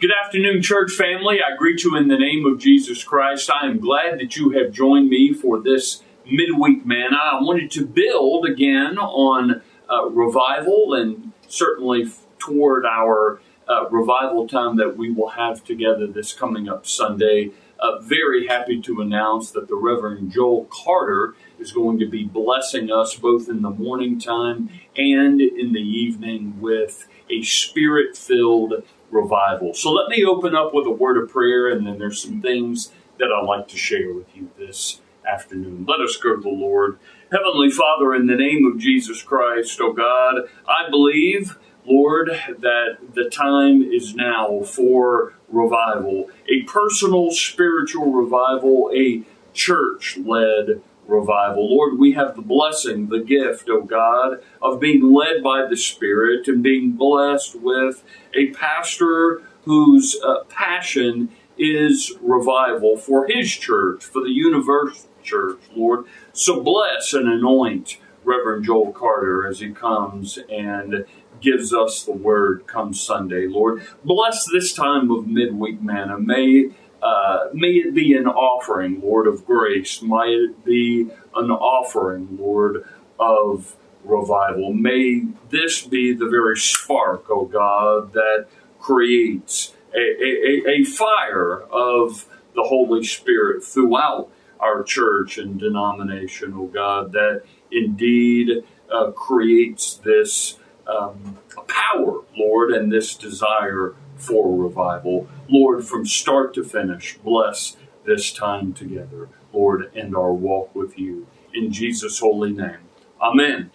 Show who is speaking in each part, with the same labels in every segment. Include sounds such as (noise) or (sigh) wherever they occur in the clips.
Speaker 1: Good afternoon, church family. I greet you in the name of Jesus Christ. I am glad that you have joined me for this midweek manna. I wanted to build again on uh, revival and certainly toward our uh, revival time that we will have together this coming up Sunday. Uh, very happy to announce that the Reverend Joel Carter is going to be blessing us both in the morning time and in the evening with a spirit filled revival. So let me open up with a word of prayer, and then there's some things that I'd like to share with you this afternoon. Let us go to the Lord. Heavenly Father, in the name of Jesus Christ, oh God, I believe, Lord, that the time is now for revival, a personal spiritual revival, a church led revival. Lord, we have the blessing, the gift, oh God, of being led by the Spirit and being blessed with a pastor whose uh, passion is revival for his church, for the universal church, Lord. So bless and anoint Reverend Joel Carter as he comes and gives us the word come Sunday, Lord. Bless this time of midweek manna. May uh, may it be an offering, Lord of grace. May it be an offering, Lord of revival. May this be the very spark, O oh God, that creates a, a, a fire of the Holy Spirit throughout our church and denomination, O oh God, that indeed uh, creates this um, power, Lord, and this desire for revival. Lord, from start to finish, bless this time together, Lord, and our walk with you. In Jesus' holy name. Amen.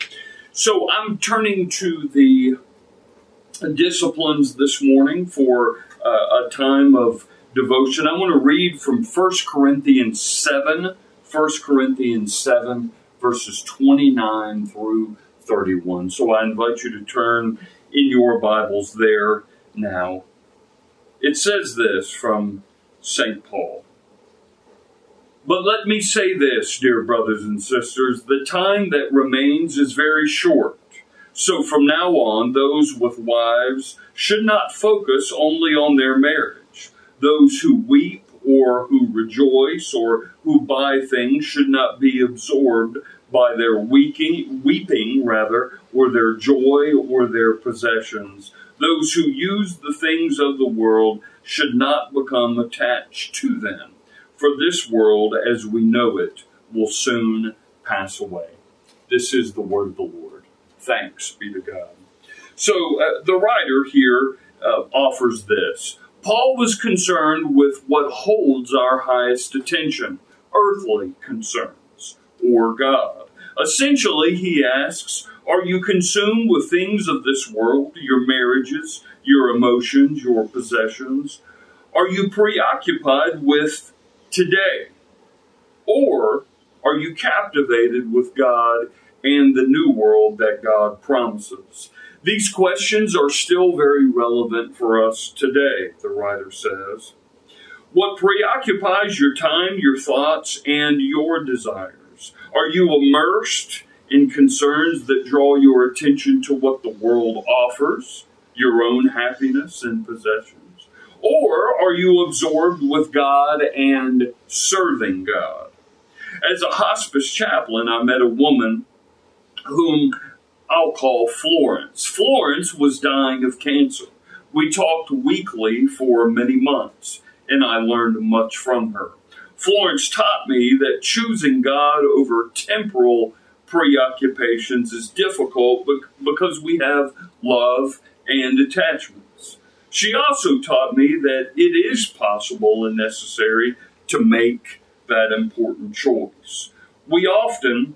Speaker 1: So I'm turning to the disciplines this morning for uh, a time of devotion. I want to read from 1 Corinthians 7, 1 Corinthians 7, verses 29 through 31. So I invite you to turn in your Bibles there now. It says this from St. Paul. But let me say this, dear brothers and sisters the time that remains is very short. So from now on, those with wives should not focus only on their marriage. Those who weep or who rejoice or who buy things should not be absorbed by their weeping, weeping rather, or their joy or their possessions. Those who use the things of the world should not become attached to them for this world as we know it will soon pass away. This is the word of the Lord. Thanks be to God. So uh, the writer here uh, offers this. Paul was concerned with what holds our highest attention earthly concerns or God. Essentially, he asks, Are you consumed with things of this world, your marriages, your emotions, your possessions? Are you preoccupied with today? Or are you captivated with God and the new world that God promises? These questions are still very relevant for us today, the writer says. What preoccupies your time, your thoughts, and your desires? Are you immersed in concerns that draw your attention to what the world offers, your own happiness and possessions? Or are you absorbed with God and serving God? As a hospice chaplain, I met a woman whom I'll call Florence. Florence was dying of cancer. We talked weekly for many months, and I learned much from her. Florence taught me that choosing God over temporal preoccupations is difficult because we have love and attachments. She also taught me that it is possible and necessary to make that important choice. We often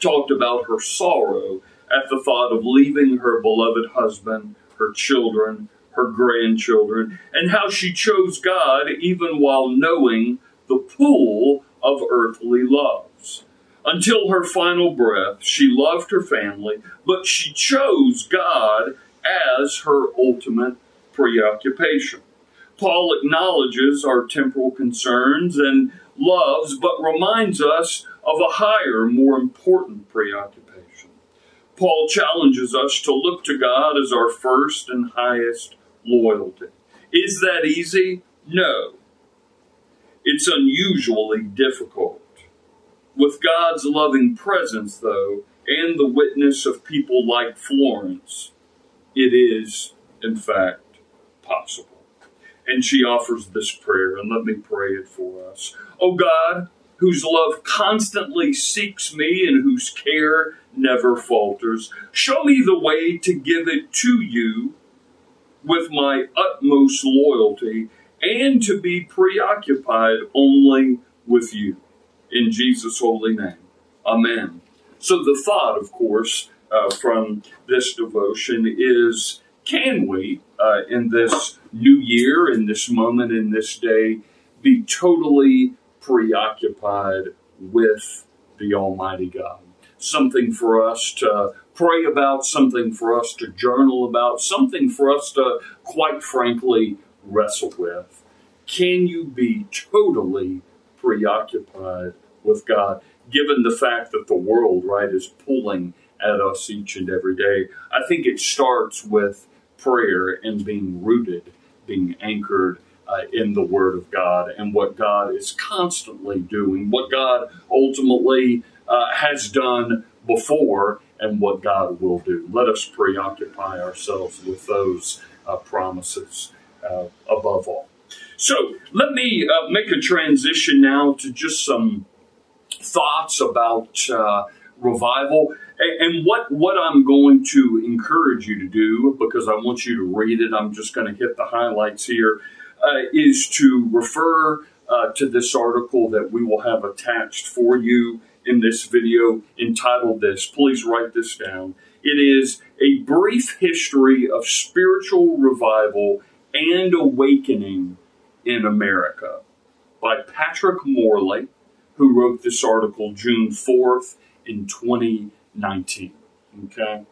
Speaker 1: talked about her sorrow at the thought of leaving her beloved husband, her children, her grandchildren, and how she chose God even while knowing the pool of earthly loves. Until her final breath, she loved her family, but she chose God as her ultimate preoccupation. Paul acknowledges our temporal concerns and loves, but reminds us of a higher, more important preoccupation. Paul challenges us to look to God as our first and highest loyalty. Is that easy? No. It's unusually difficult. With God's loving presence, though, and the witness of people like Florence, it is, in fact, possible. And she offers this prayer, and let me pray it for us. Oh God, whose love constantly seeks me and whose care never falters, show me the way to give it to you with my utmost loyalty and to be preoccupied only with you. In Jesus' holy name. Amen. So, the thought, of course, uh, from this devotion is can we, uh, in this new year, in this moment, in this day, be totally preoccupied with the Almighty God? Something for us to pray about, something for us to journal about, something for us to, quite frankly, wrestle with. Can you be totally preoccupied with God, given the fact that the world, right, is pulling at us each and every day? I think it starts with prayer and being rooted, being anchored uh, in the Word of God and what God is constantly doing, what God ultimately uh, has done before, and what God will do. Let us preoccupy ourselves with those uh, promises uh, above all. So let me uh, make a transition now to just some thoughts about uh, revival. And what, what I'm going to encourage you to do, because I want you to read it, I'm just going to hit the highlights here, uh, is to refer uh, to this article that we will have attached for you in this video entitled this. Please write this down. It is a brief history of spiritual revival and awakening in America by Patrick Morley, who wrote this article June 4th in 2019. Okay,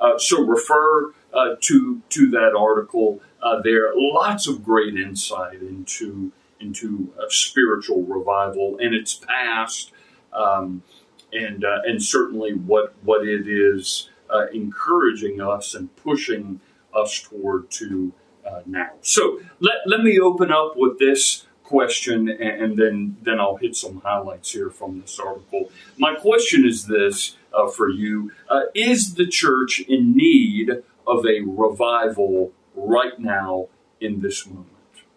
Speaker 1: uh, so refer uh, to to that article. Uh, there, lots of great insight into into a spiritual revival and its past, um, and uh, and certainly what what it is uh, encouraging us and pushing us toward to uh, now. So let, let me open up with this question and, then, then I'll hit some highlights here from this article. My question is this uh, for you uh, Is the church in need of a revival right now in this moment?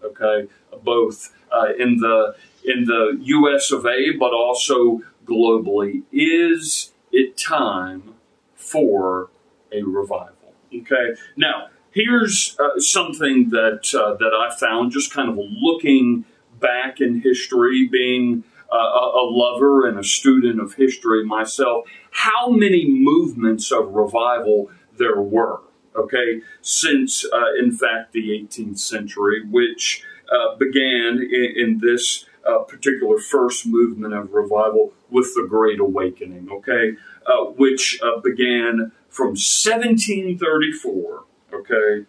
Speaker 1: Okay, both uh, in the in the U.S. of A, but also globally. Is it time for a revival? Okay, now Here's uh, something that uh, that I found just kind of looking back in history, being a, a lover and a student of history myself. How many movements of revival there were? Okay, since uh, in fact the 18th century, which uh, began in, in this uh, particular first movement of revival with the Great Awakening, okay, uh, which uh, began from 1734 okay,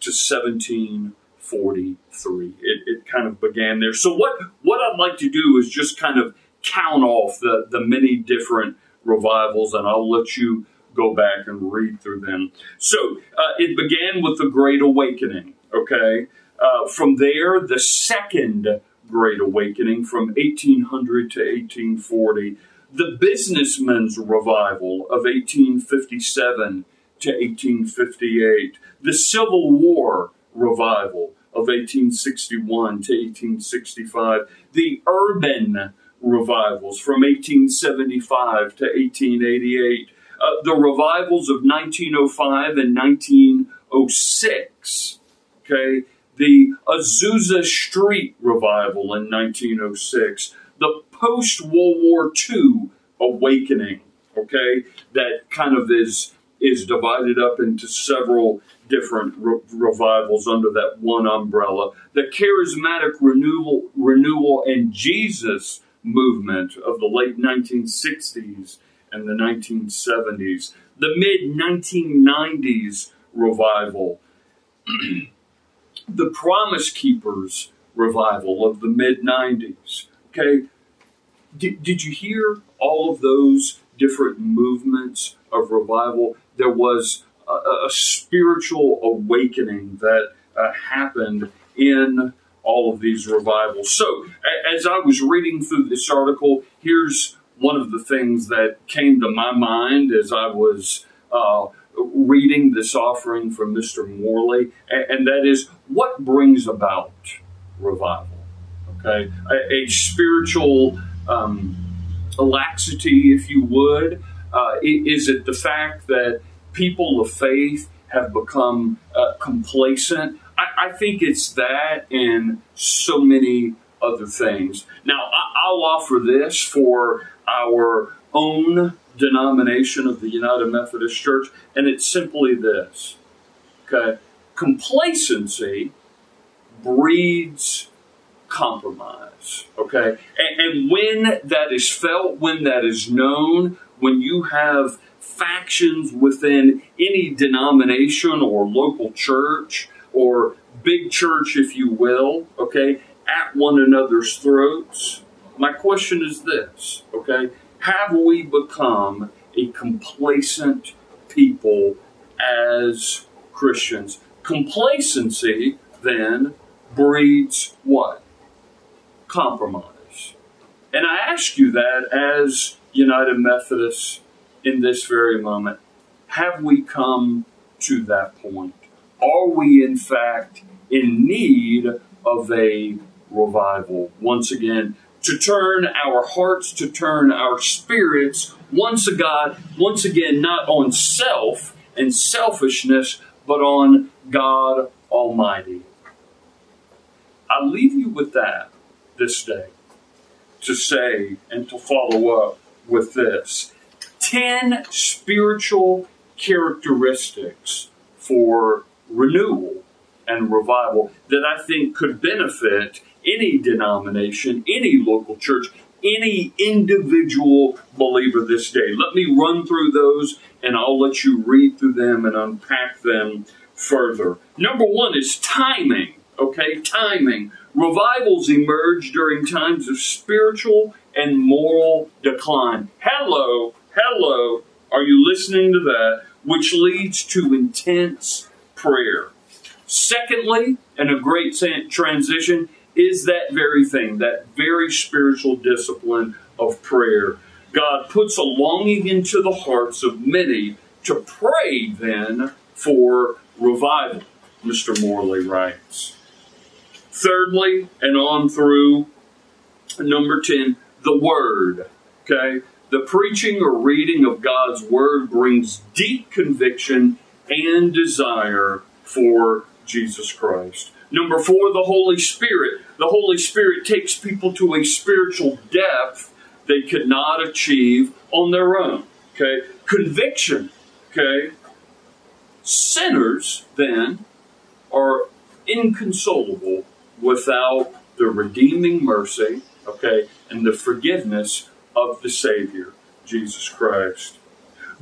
Speaker 1: to 1743. It, it kind of began there. So what, what I'd like to do is just kind of count off the, the many different revivals, and I'll let you go back and read through them. So uh, it began with the Great Awakening, okay? Uh, from there, the second Great Awakening from 1800 to 1840, the Businessmen's Revival of 1857 to 1858, the Civil War revival of 1861 to 1865, the urban revivals from 1875 to 1888, uh, the revivals of 1905 and 1906, okay, the Azusa Street revival in 1906, the post World War II awakening, okay, that kind of is is divided up into several different re- revivals under that one umbrella. The charismatic renewal, renewal and Jesus movement of the late 1960s and the 1970s, the mid 1990s revival, (clears throat) the Promise Keepers revival of the mid 90s. Okay, did, did you hear all of those different movements of revival? There was a, a spiritual awakening that uh, happened in all of these revivals. So, as I was reading through this article, here's one of the things that came to my mind as I was uh, reading this offering from Mr. Morley, and that is what brings about revival. Okay, a, a spiritual um, laxity, if you would. Uh, is it the fact that people of faith have become uh, complacent? I, I, think it's that and so many other things. Now, I, I'll offer this for our own denomination of the United Methodist Church, and it's simply this. Okay? Complacency breeds compromise. Okay? And, and, when that is felt, when that is known, when you have factions within any denomination or local church or big church, if you will, okay, at one another's throats, my question is this, okay? Have we become a complacent people as Christians? Complacency then breeds what? Compromise. And I ask you that as United Methodists in this very moment. Have we come to that point? Are we, in fact, in need of a revival? Once again, to turn our hearts, to turn our spirits once again, once again, not on self and selfishness, but on God Almighty. I leave you with that this day to say and to follow up with this 10 spiritual characteristics for renewal and revival that I think could benefit any denomination, any local church, any individual believer this day. Let me run through those and I'll let you read through them and unpack them further. Number one is timing. Okay, timing. Revivals emerge during times of spiritual and moral decline. Hello, hello. Are you listening to that? Which leads to intense prayer. Secondly, and a great transition, is that very thing, that very spiritual discipline of prayer. God puts a longing into the hearts of many to pray then for revival, Mr. Morley writes. Thirdly, and on through number 10, the Word. Okay? The preaching or reading of God's Word brings deep conviction and desire for Jesus Christ. Number four, the Holy Spirit. The Holy Spirit takes people to a spiritual depth they could not achieve on their own. Okay? Conviction. Okay? Sinners, then, are inconsolable without the redeeming mercy, okay, and the forgiveness of the Savior, Jesus Christ.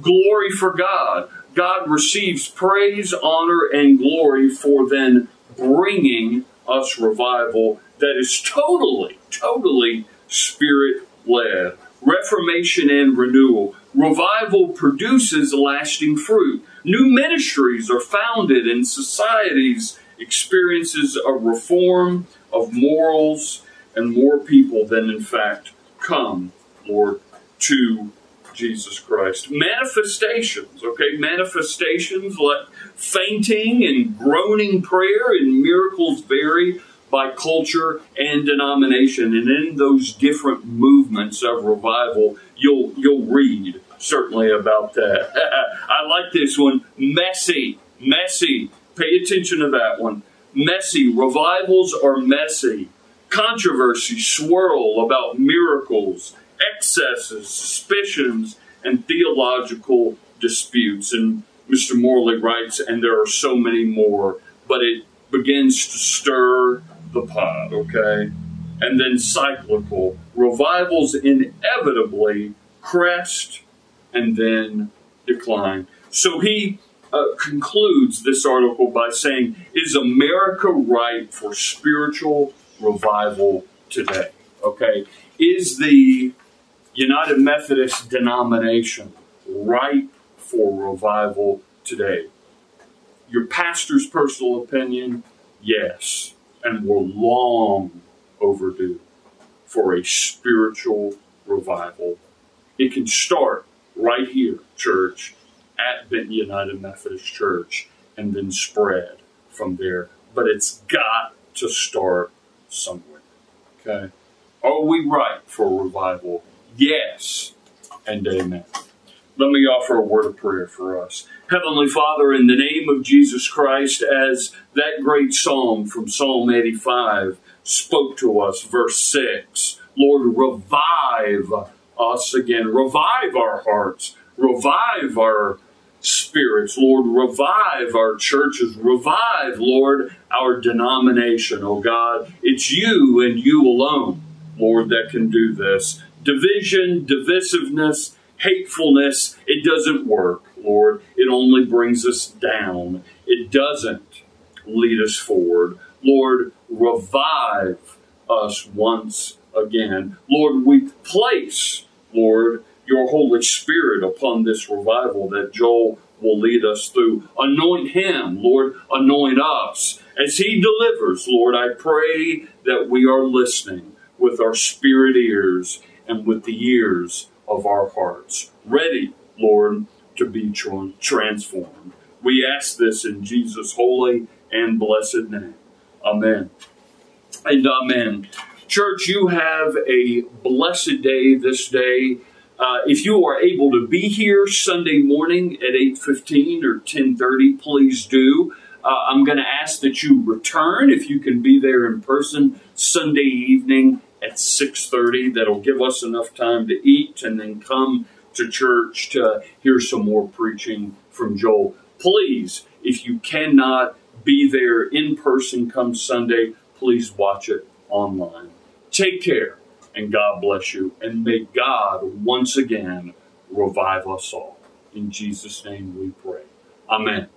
Speaker 1: Glory for God. God receives praise, honor, and glory for then bringing us revival that is totally, totally spirit led. Reformation and renewal. Revival produces lasting fruit. New ministries are founded in societies experiences of reform, of morals, and more people than in fact come, Lord, to Jesus Christ. Manifestations, okay? Manifestations like fainting and groaning prayer and miracles vary by culture and denomination. And in those different movements of revival, you'll you'll read certainly about that. (laughs) I like this one. Messy, messy. Pay attention to that one. Messy. Revivals are messy. Controversy swirl about miracles excesses, suspicions, and theological disputes. And Mr. Morley writes, and there are so many more, but it begins to stir the pot, okay? And then cyclical. Revivals inevitably crest and then decline. So he uh, concludes this article by saying, Is America ripe for spiritual revival today? Okay. Is the United Methodist denomination ripe for revival today? Your pastor's personal opinion, Yes, and we're long overdue for a spiritual revival. It can start right here, church, at Benton United Methodist Church, and then spread from there. But it's got to start somewhere. Okay? Are we right for revival? Yes, and amen. Let me offer a word of prayer for us. Heavenly Father, in the name of Jesus Christ, as that great psalm from Psalm 85 spoke to us, verse 6, Lord, revive us again. Revive our hearts. Revive our spirits. Lord, revive our churches. Revive, Lord, our denomination, oh God. It's you and you alone, Lord, that can do this. Division, divisiveness, hatefulness, it doesn't work, Lord. It only brings us down. It doesn't lead us forward. Lord, revive us once again. Lord, we place, Lord, your Holy Spirit upon this revival that Joel will lead us through. Anoint him, Lord, anoint us. As he delivers, Lord, I pray that we are listening with our spirit ears and with the ears of our hearts, ready, Lord, to be transformed. We ask this in Jesus' holy and blessed name. Amen. And amen. Church, you have a blessed day this day. Uh, if you are able to be here Sunday morning at 8.15 or 10.30, please do. Uh, I'm going to ask that you return if you can be there in person Sunday evening at 6.30. That'll give us enough time to eat and then come to church to hear some more preaching from Joel. Please, if you cannot be there in person come Sunday, please watch it online. Take care and God bless you. And may God once again revive us all. In Jesus' name we pray. Amen.